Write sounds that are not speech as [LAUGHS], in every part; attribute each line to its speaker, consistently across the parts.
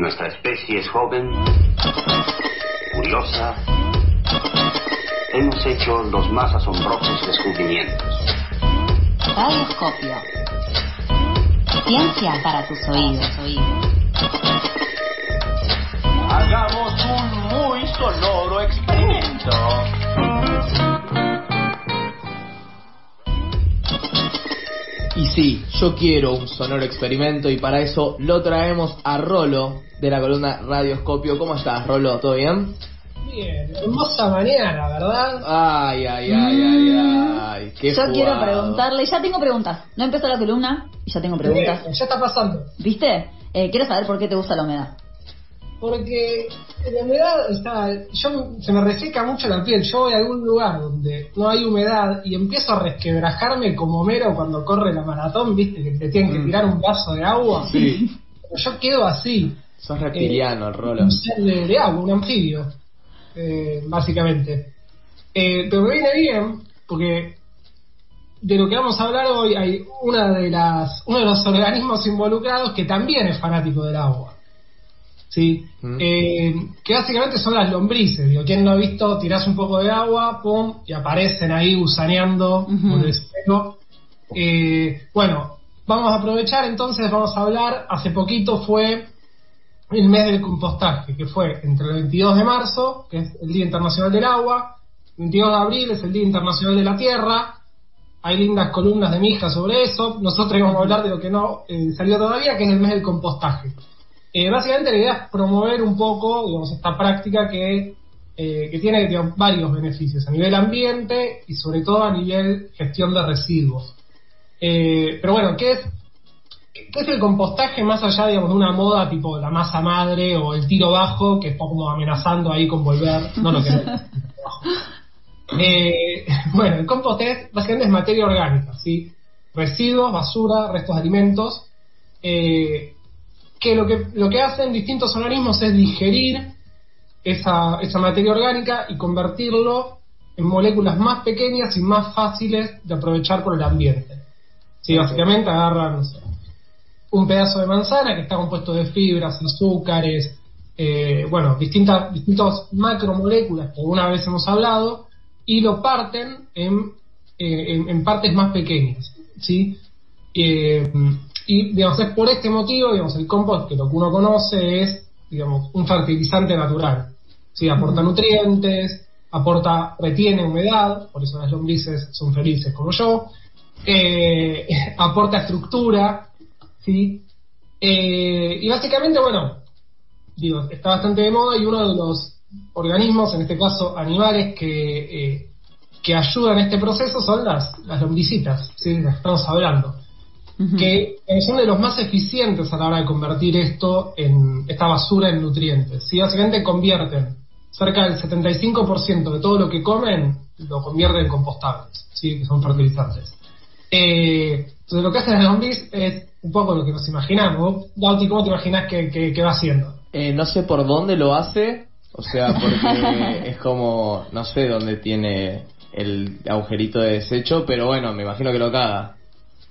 Speaker 1: Nuestra especie es joven, curiosa. Hemos hecho los más asombrosos descubrimientos.
Speaker 2: Radioscopio. Ciencia para tus oídos.
Speaker 3: Hagamos un muy sonoro experimento.
Speaker 4: Y sí, yo quiero un sonoro experimento y para eso lo traemos a Rolo de la columna Radioscopio. ¿Cómo estás, Rolo? ¿Todo bien?
Speaker 5: Bien, hermosa mañana, ¿verdad?
Speaker 4: Ay, ay, ay, ay, ay. Qué
Speaker 6: Yo quiero preguntarle, ya tengo preguntas. No empezó la columna y ya tengo preguntas.
Speaker 5: Bien, ya está pasando.
Speaker 6: ¿Viste? Eh, quiero saber por qué te gusta la humedad.
Speaker 5: Porque la humedad está. Yo, se me reseca mucho la piel. Yo voy a algún lugar donde no hay humedad y empiezo a resquebrajarme como Homero cuando corre la maratón, ¿viste? Que te tienen que
Speaker 4: Mm.
Speaker 5: tirar un vaso de agua.
Speaker 4: Sí,
Speaker 5: Pero yo quedo así.
Speaker 4: sos reptiliano, el Rolo.
Speaker 5: Un ser de, de agua, un anfibio. eh, básicamente. Eh, pero me viene bien porque de lo que vamos a hablar hoy hay una de las uno de los organismos involucrados que también es fanático del agua. ¿Sí?
Speaker 4: Mm.
Speaker 5: Eh, que básicamente son las lombrices. Digo, quien no ha visto, tirás un poco de agua, pum, y aparecen ahí gusaneando por el suelo. Eh, bueno, vamos a aprovechar entonces, vamos a hablar, hace poquito fue el mes del compostaje, que fue entre el 22 de marzo, que es el Día Internacional del Agua, el 22 de abril es el Día Internacional de la Tierra, hay lindas columnas de mi hija sobre eso, nosotros íbamos a hablar de lo que no eh, salió todavía, que es el mes del compostaje. Eh, básicamente la idea es promover un poco digamos, esta práctica que, eh, que tiene digamos, varios beneficios a nivel ambiente y sobre todo a nivel gestión de residuos. Eh, pero bueno, ¿qué es, ¿qué es el compostaje más allá digamos, de una moda tipo la masa madre o el tiro bajo que está como amenazando ahí con volver? No lo queremos. [LAUGHS] Eh, bueno, el compost es, básicamente es materia orgánica, ¿sí? Residuos, basura, restos de alimentos, eh, que lo que lo que hacen distintos organismos es digerir esa, esa materia orgánica y convertirlo en moléculas más pequeñas y más fáciles de aprovechar por el ambiente. Sí, básicamente agarran no sé, un pedazo de manzana que está compuesto de fibras, azúcares, eh, bueno, distintas distintos macromoléculas que alguna vez hemos hablado y lo parten en, eh, en, en partes más pequeñas, ¿sí? Eh, y digamos es por este motivo, digamos el compost que lo que uno conoce es, digamos, un fertilizante natural, ¿sí? Aporta nutrientes, aporta, retiene humedad, por eso las lombrices son felices como yo, eh, [LAUGHS] aporta estructura, ¿sí? Eh, y básicamente, bueno, digo, está bastante de moda y uno de los organismos, en este caso animales, que, eh, que ayudan en este proceso son las, las lombricitas, ¿sí? de las que estamos hablando,
Speaker 6: Ujú.
Speaker 5: que eh, son de los más eficientes a la hora de convertir esto en esta basura en nutrientes. ¿sí? Básicamente convierten cerca del 75% de todo lo que comen, lo convierten en compostables, ¿sí? que son fertilizantes. Eh, entonces lo que hacen las lombriz es un poco lo que nos imaginamos. Vos, Bauti, ¿cómo te imaginas que, que- que va haciendo?
Speaker 4: Eh, no sé por dónde lo hace, o sea, porque [LAUGHS] es como, no sé dónde tiene el agujerito de desecho, pero bueno, me imagino que lo caga.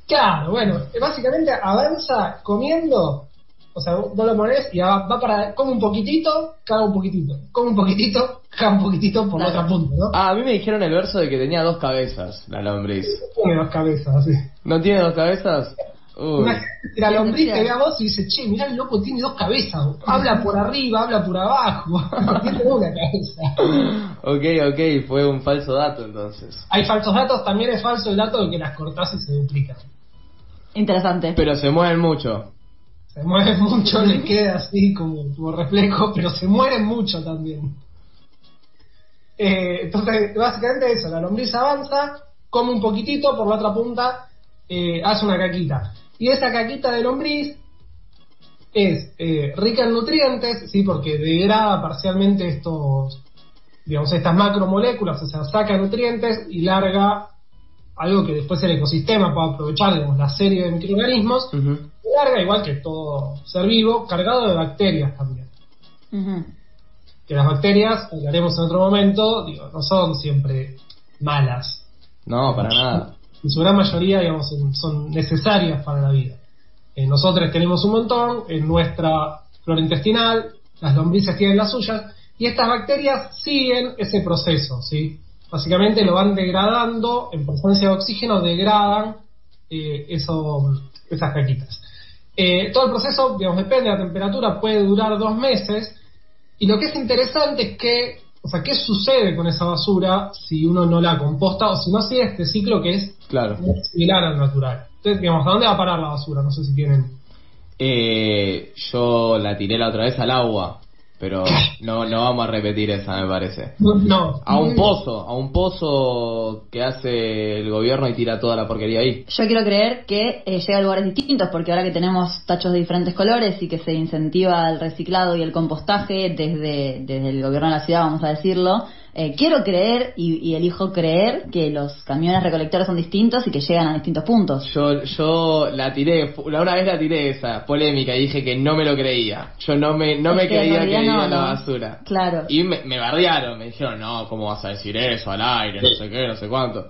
Speaker 5: Claro, bueno, básicamente avanza comiendo, o sea, vos lo pones y va, va para, come un poquitito, caga un poquitito, come un poquitito, [LAUGHS] caga un poquitito por la otra punta, ¿no?
Speaker 4: Ah, a mí me dijeron el verso de que tenía dos cabezas, la lombriz.
Speaker 5: Tiene dos cabezas, así.
Speaker 4: ¿No tiene dos cabezas? Uy.
Speaker 5: La lombriz te ve a vos y dice, che, mirá el loco tiene dos cabezas, habla por arriba, habla por abajo, [LAUGHS] tiene una cabeza.
Speaker 4: Ok, ok, fue un falso dato entonces.
Speaker 5: Hay falsos datos, también es falso el dato de que las cortás y se duplican.
Speaker 6: Interesante.
Speaker 4: Pero se mueven mucho.
Speaker 5: Se mueven [LAUGHS] mucho, le queda así como, como reflejo, pero se mueren mucho también. Eh, entonces, básicamente eso, la lombriz avanza, come un poquitito, por la otra punta eh, hace una caquita. Y esa caquita de lombriz es eh, rica en nutrientes, sí, porque degrada parcialmente estos, digamos, estas macromoléculas, o sea, saca nutrientes y larga algo que después el ecosistema puede aprovechar, digamos, la serie de microorganismos,
Speaker 4: Ujú.
Speaker 5: larga igual que todo ser vivo, cargado de bacterias también. Que las bacterias, hablaremos en otro momento, digo, no son siempre malas.
Speaker 4: No, para nada.
Speaker 5: En su gran mayoría, digamos, son- son necesarias para la vida. Eh, nosotros tenemos un montón, en nuestra flora intestinal, las lombrices tienen las suyas, y estas bacterias siguen ese proceso, ¿sí? Básicamente lo van degradando, en presencia de oxígeno degradan eh, eso, esas caquitas. Eh, todo el proceso, digamos, depende de la temperatura, puede durar dos meses, y lo que es interesante es que, o sea, ¿qué sucede con esa basura si uno no la composta o si no sigue este ciclo que es
Speaker 4: Claro.
Speaker 5: muy similar al natural? Entonces, digamos, ¿a dónde va a parar la basura? No sé si tienen...
Speaker 4: Eh, yo la tiré la otra vez al agua, pero no, no vamos a repetir esa, me parece.
Speaker 5: No.
Speaker 4: A un pozo, a un pozo que hace el gobierno y tira toda la porquería ahí.
Speaker 6: Yo quiero creer que eh, llega a lugares distintos, porque ahora que tenemos tachos de diferentes colores y que se incentiva el reciclado y el compostaje desde, desde el gobierno de la ciudad, vamos a decirlo, eh, quiero creer y, y elijo creer que los camiones recolectores son distintos y que llegan a distintos puntos.
Speaker 4: Yo, yo la tiré, una vez la tiré esa polémica y dije que no me lo creía. Yo no me, no
Speaker 6: Es
Speaker 4: me
Speaker 6: que
Speaker 4: creía que
Speaker 6: no,
Speaker 4: a la basura.
Speaker 6: Claro.
Speaker 4: Y me, me bardearon, me dijeron, no, ¿cómo vas a decir eso al aire? No sé qué, no sé cuánto.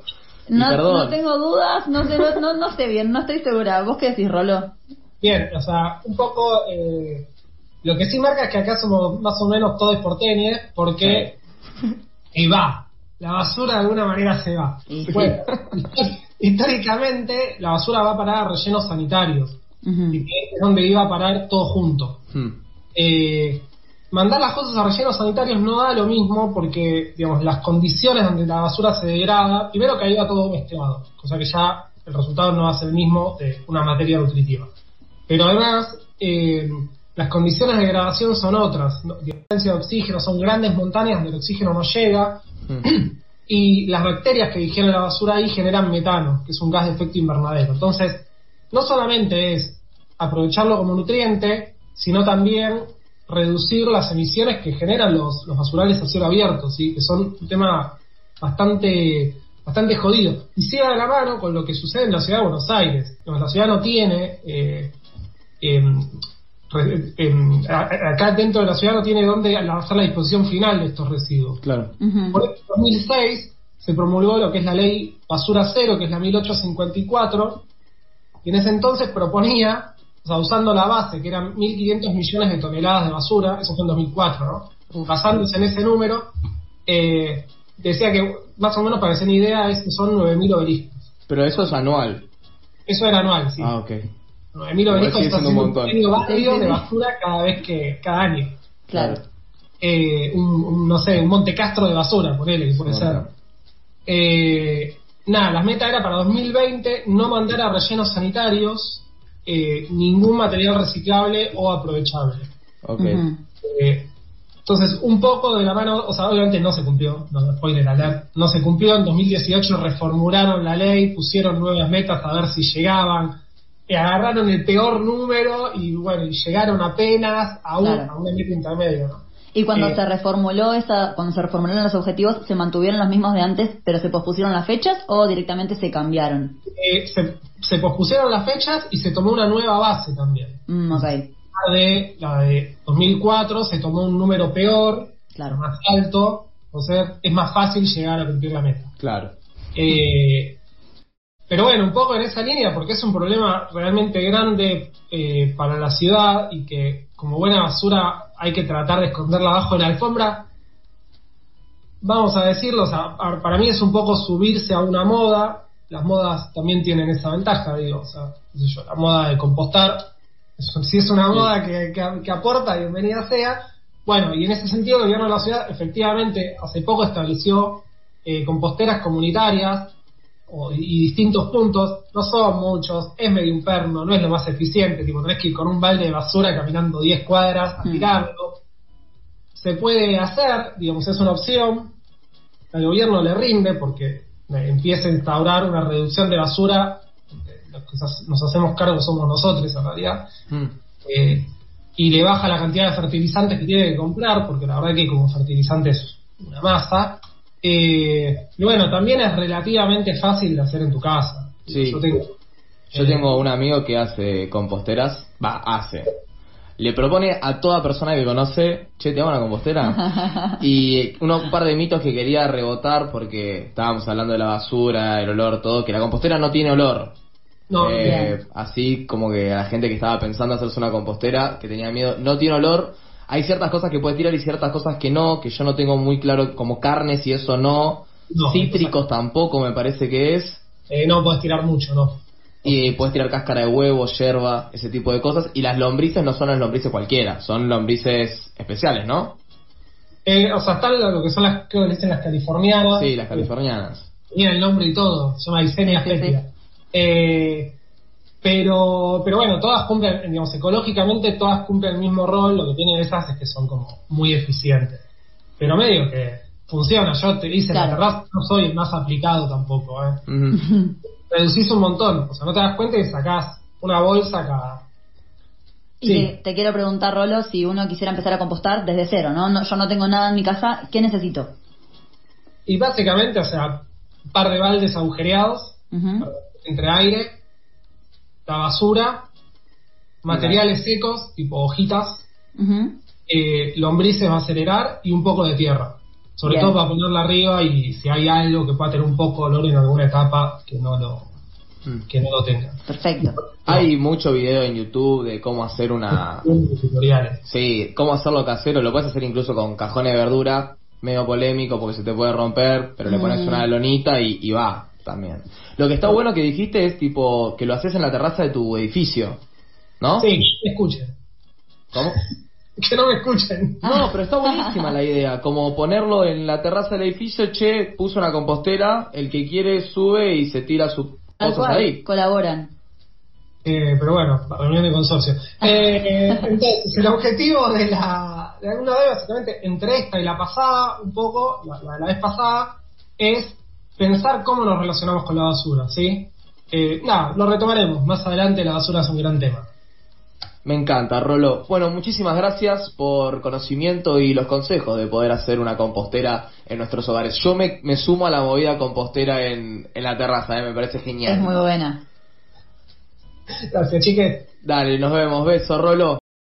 Speaker 6: No, tengo dudas, no sé, no, no, no sé bien, no estoy segura. ¿Vos qué decís, Rolo?
Speaker 5: Bien, o sea, un poco... eh, lo que sí marca es que acá somos más o menos todos porteños, porque... Y va, la basura de alguna manera se va. Bueno, [LAUGHS] históricamente la basura va a parar a rellenos sanitarios, y que es donde iba a parar todo junto.
Speaker 4: Hmm.
Speaker 5: Eh, mandar las cosas a rellenos sanitarios no da lo mismo porque, digamos, las condiciones donde la basura se degrada, primero que ahí va todo mezclado, cosa que ya el resultado no va a ser el mismo de una materia nutritiva. Pero además, eh, las condiciones de degradación son otras. Diferencia de oxígeno, son grandes montañas donde el oxígeno no llega,
Speaker 4: Hmm.
Speaker 5: y las bacterias que digieren la basura ahí generan metano, que es un gas de efecto invernadero. Entonces, no solamente es aprovecharlo como nutriente, sino también reducir las emisiones que generan los, los basurales a cielo abierto, ¿sí? que son un tema bastante bastante jodido. Y sigue de la mano con lo que sucede en la ciudad de Buenos Aires. La ciudad no tiene... eh, em, acá dentro de la ciudad no tiene dónde hacer la disposición final de estos residuos.
Speaker 4: Claro.
Speaker 5: Por eso, en 2006 se promulgó lo que es la ley Basura Cero, que es la 1854, y en ese entonces proponía, o sea, usando la base, que eran 1.500 millones de toneladas de basura, eso fue en 2004, ¿no? Basándose en ese número, eh, decía que, más o menos para que se den idea, es que son 9.000 obeliscos.
Speaker 4: Pero eso es anual.
Speaker 5: Eso era anual, sí.
Speaker 4: Ah, ok.
Speaker 5: 9.000
Speaker 4: Igual
Speaker 5: obeliscos está haciendo un
Speaker 4: montón.
Speaker 5: pequeño barrio de basura cada vez que, cada año.
Speaker 6: Claro.
Speaker 5: Eh, un, un, no sé, un Monte Castro de basura, ponele, que puede
Speaker 4: Un
Speaker 5: ser. Eh, nada, la meta era para 2020 no mandar a rellenos sanitarios eh, ningún material reciclable o aprovechable.
Speaker 4: Ok.
Speaker 6: Ujú.
Speaker 5: Eh, entonces, un poco de la mano, o sea, obviamente no se cumplió, no, spoiler alert, no se cumplió, en 2018 reformularon la ley, pusieron nuevas metas a ver si llegaban, agarraron el peor número y bueno, y llegaron apenas a, un,
Speaker 6: Claro.
Speaker 5: a una meta intermedia, ¿no?
Speaker 6: Y cuando
Speaker 5: Eh,
Speaker 6: se reformuló esa, cuando se reformularon los objetivos, ¿se mantuvieron los mismos de antes, pero se pospusieron las fechas o directamente se cambiaron?
Speaker 5: Eh, se, se pospusieron las fechas y se tomó una nueva base también.
Speaker 6: Mm, ok,
Speaker 5: La de, la de 2004 se tomó un número peor,
Speaker 6: claro.
Speaker 5: más alto, o sea, es más fácil llegar a cumplir la meta.
Speaker 4: Claro.
Speaker 5: Eh, pero bueno, un poco en esa línea, porque es un problema realmente grande eh, para la ciudad y que como buena basura hay que tratar de esconderla abajo de la alfombra. Vamos a decirlo, o sea, para mí es un poco subirse a una moda. Las modas también tienen esa ventaja, digo, o sea, sé yo, la moda de compostar, si es una moda que, que- que aporta, bienvenida sea. Bueno, y en ese sentido el gobierno de la ciudad efectivamente hace poco estableció eh, composteras comunitarias y distintos puntos, no son muchos, es medio un perno, no es lo más eficiente, tipo tenés que ir con un balde de basura caminando 10 cuadras a
Speaker 6: Mm.
Speaker 5: tirarlo. Se puede hacer, digamos, es una opción, al gobierno le rinde porque eh, empieza a instaurar una reducción de basura, de los que nos- hacemos cargo somos nosotros en realidad,
Speaker 4: Hmm.
Speaker 5: eh, y le baja la cantidad de fertilizantes que tiene que comprar, porque la verdad que como fertilizante es una masa. Eh, y bueno, también es relativamente fácil de hacer en tu casa.
Speaker 4: Sí.
Speaker 5: Yo tengo,
Speaker 4: Yo
Speaker 5: eh,
Speaker 4: tengo un amigo que hace composteras, va, hace. Le propone a toda persona que conoce, che, ¿te hago una compostera? [LAUGHS] y uno, un par de mitos que quería rebotar porque estábamos hablando de la basura, el olor, todo, que la compostera no tiene olor.
Speaker 5: No,
Speaker 4: Eh,
Speaker 6: bien.
Speaker 4: así como que a la gente que estaba pensando hacerse una compostera, que tenía miedo, no tiene olor. Hay ciertas cosas que puede tirar y ciertas cosas que no, que yo no tengo muy claro, como carnes y eso no.
Speaker 5: No,
Speaker 4: Cítricos tampoco me parece que es.
Speaker 5: eh, no puedes tirar mucho, no.
Speaker 4: Y puedes tirar cáscara de huevo, yerba, ese tipo de cosas. Y las lombrices no son las lombrices cualquiera, son lombrices especiales, ¿no?
Speaker 5: Eh, o sea, están lo que son las que le dicen las californianas.
Speaker 4: Sí, las californianas.
Speaker 5: Mira el nombre y todo, se llama Icenia
Speaker 6: Sí.
Speaker 5: Eh, pero, pero bueno, todas cumplen, digamos, ecológicamente todas cumplen el mismo rol, lo que tienen esas es que son como muy eficientes. Pero medio que funciona, yo te hice
Speaker 6: Claro.
Speaker 5: la terraza, no soy el más aplicado tampoco, ¿eh? [LAUGHS] Reducís un montón, o sea, no te das cuenta y sacás una bolsa cada...
Speaker 6: Y
Speaker 5: Sí.
Speaker 6: te, te quiero preguntar, Rolo, si uno quisiera empezar a compostar desde cero, ¿no? No- Yo no tengo nada en mi casa, ¿qué necesito?
Speaker 5: Y básicamente, o sea, un par de baldes agujereados, entre aire, la basura, materiales secos, tipo hojitas, eh, lombrices va a acelerar y un poco de tierra. Sobre
Speaker 6: Bien.
Speaker 5: todo para ponerla arriba y si hay algo que pueda tener un poco de olor en alguna etapa, que no lo,
Speaker 4: Mm.
Speaker 5: que no lo tenga.
Speaker 6: Perfecto.
Speaker 4: Hay mucho video en YouTube de cómo hacer una...
Speaker 5: Tutoriales.
Speaker 4: Sí, cómo hacerlo casero, lo puedes hacer incluso con cajones de verdura, medio polémico porque se te puede romper, pero le pones
Speaker 6: Mm.
Speaker 4: una lonita y, y va también. Lo que está bueno que dijiste es tipo que lo haces en la terraza de tu edificio, ¿no?
Speaker 5: Sí, escuchen.
Speaker 4: ¿Cómo? [LAUGHS]
Speaker 5: Que no me escuchen.
Speaker 4: No, pero está buenísima la idea, como ponerlo en la terraza del edificio, che, puso una compostera, el que quiere sube y se tira sus cosas
Speaker 6: cual,
Speaker 4: ahí.
Speaker 6: colaboran.
Speaker 5: Eh, pero bueno, reunión de consorcio. Eh, [LAUGHS] entonces, el objetivo de la, de alguna vez, básicamente, entre esta y la pasada, un poco, la, la de la vez pasada, es pensar cómo nos relacionamos con la basura, ¿sí? Eh, nada, lo retomaremos. Más adelante la basura es un gran tema.
Speaker 4: Me encanta, Rolo. Bueno, muchísimas gracias por conocimiento y los consejos de poder hacer una compostera en nuestros hogares. Yo me, me sumo a la movida compostera en, en la terraza, ¿eh? me parece genial.
Speaker 6: Es muy buena.
Speaker 5: Gracias, chiques.
Speaker 4: Dale, nos vemos. Beso, Rolo.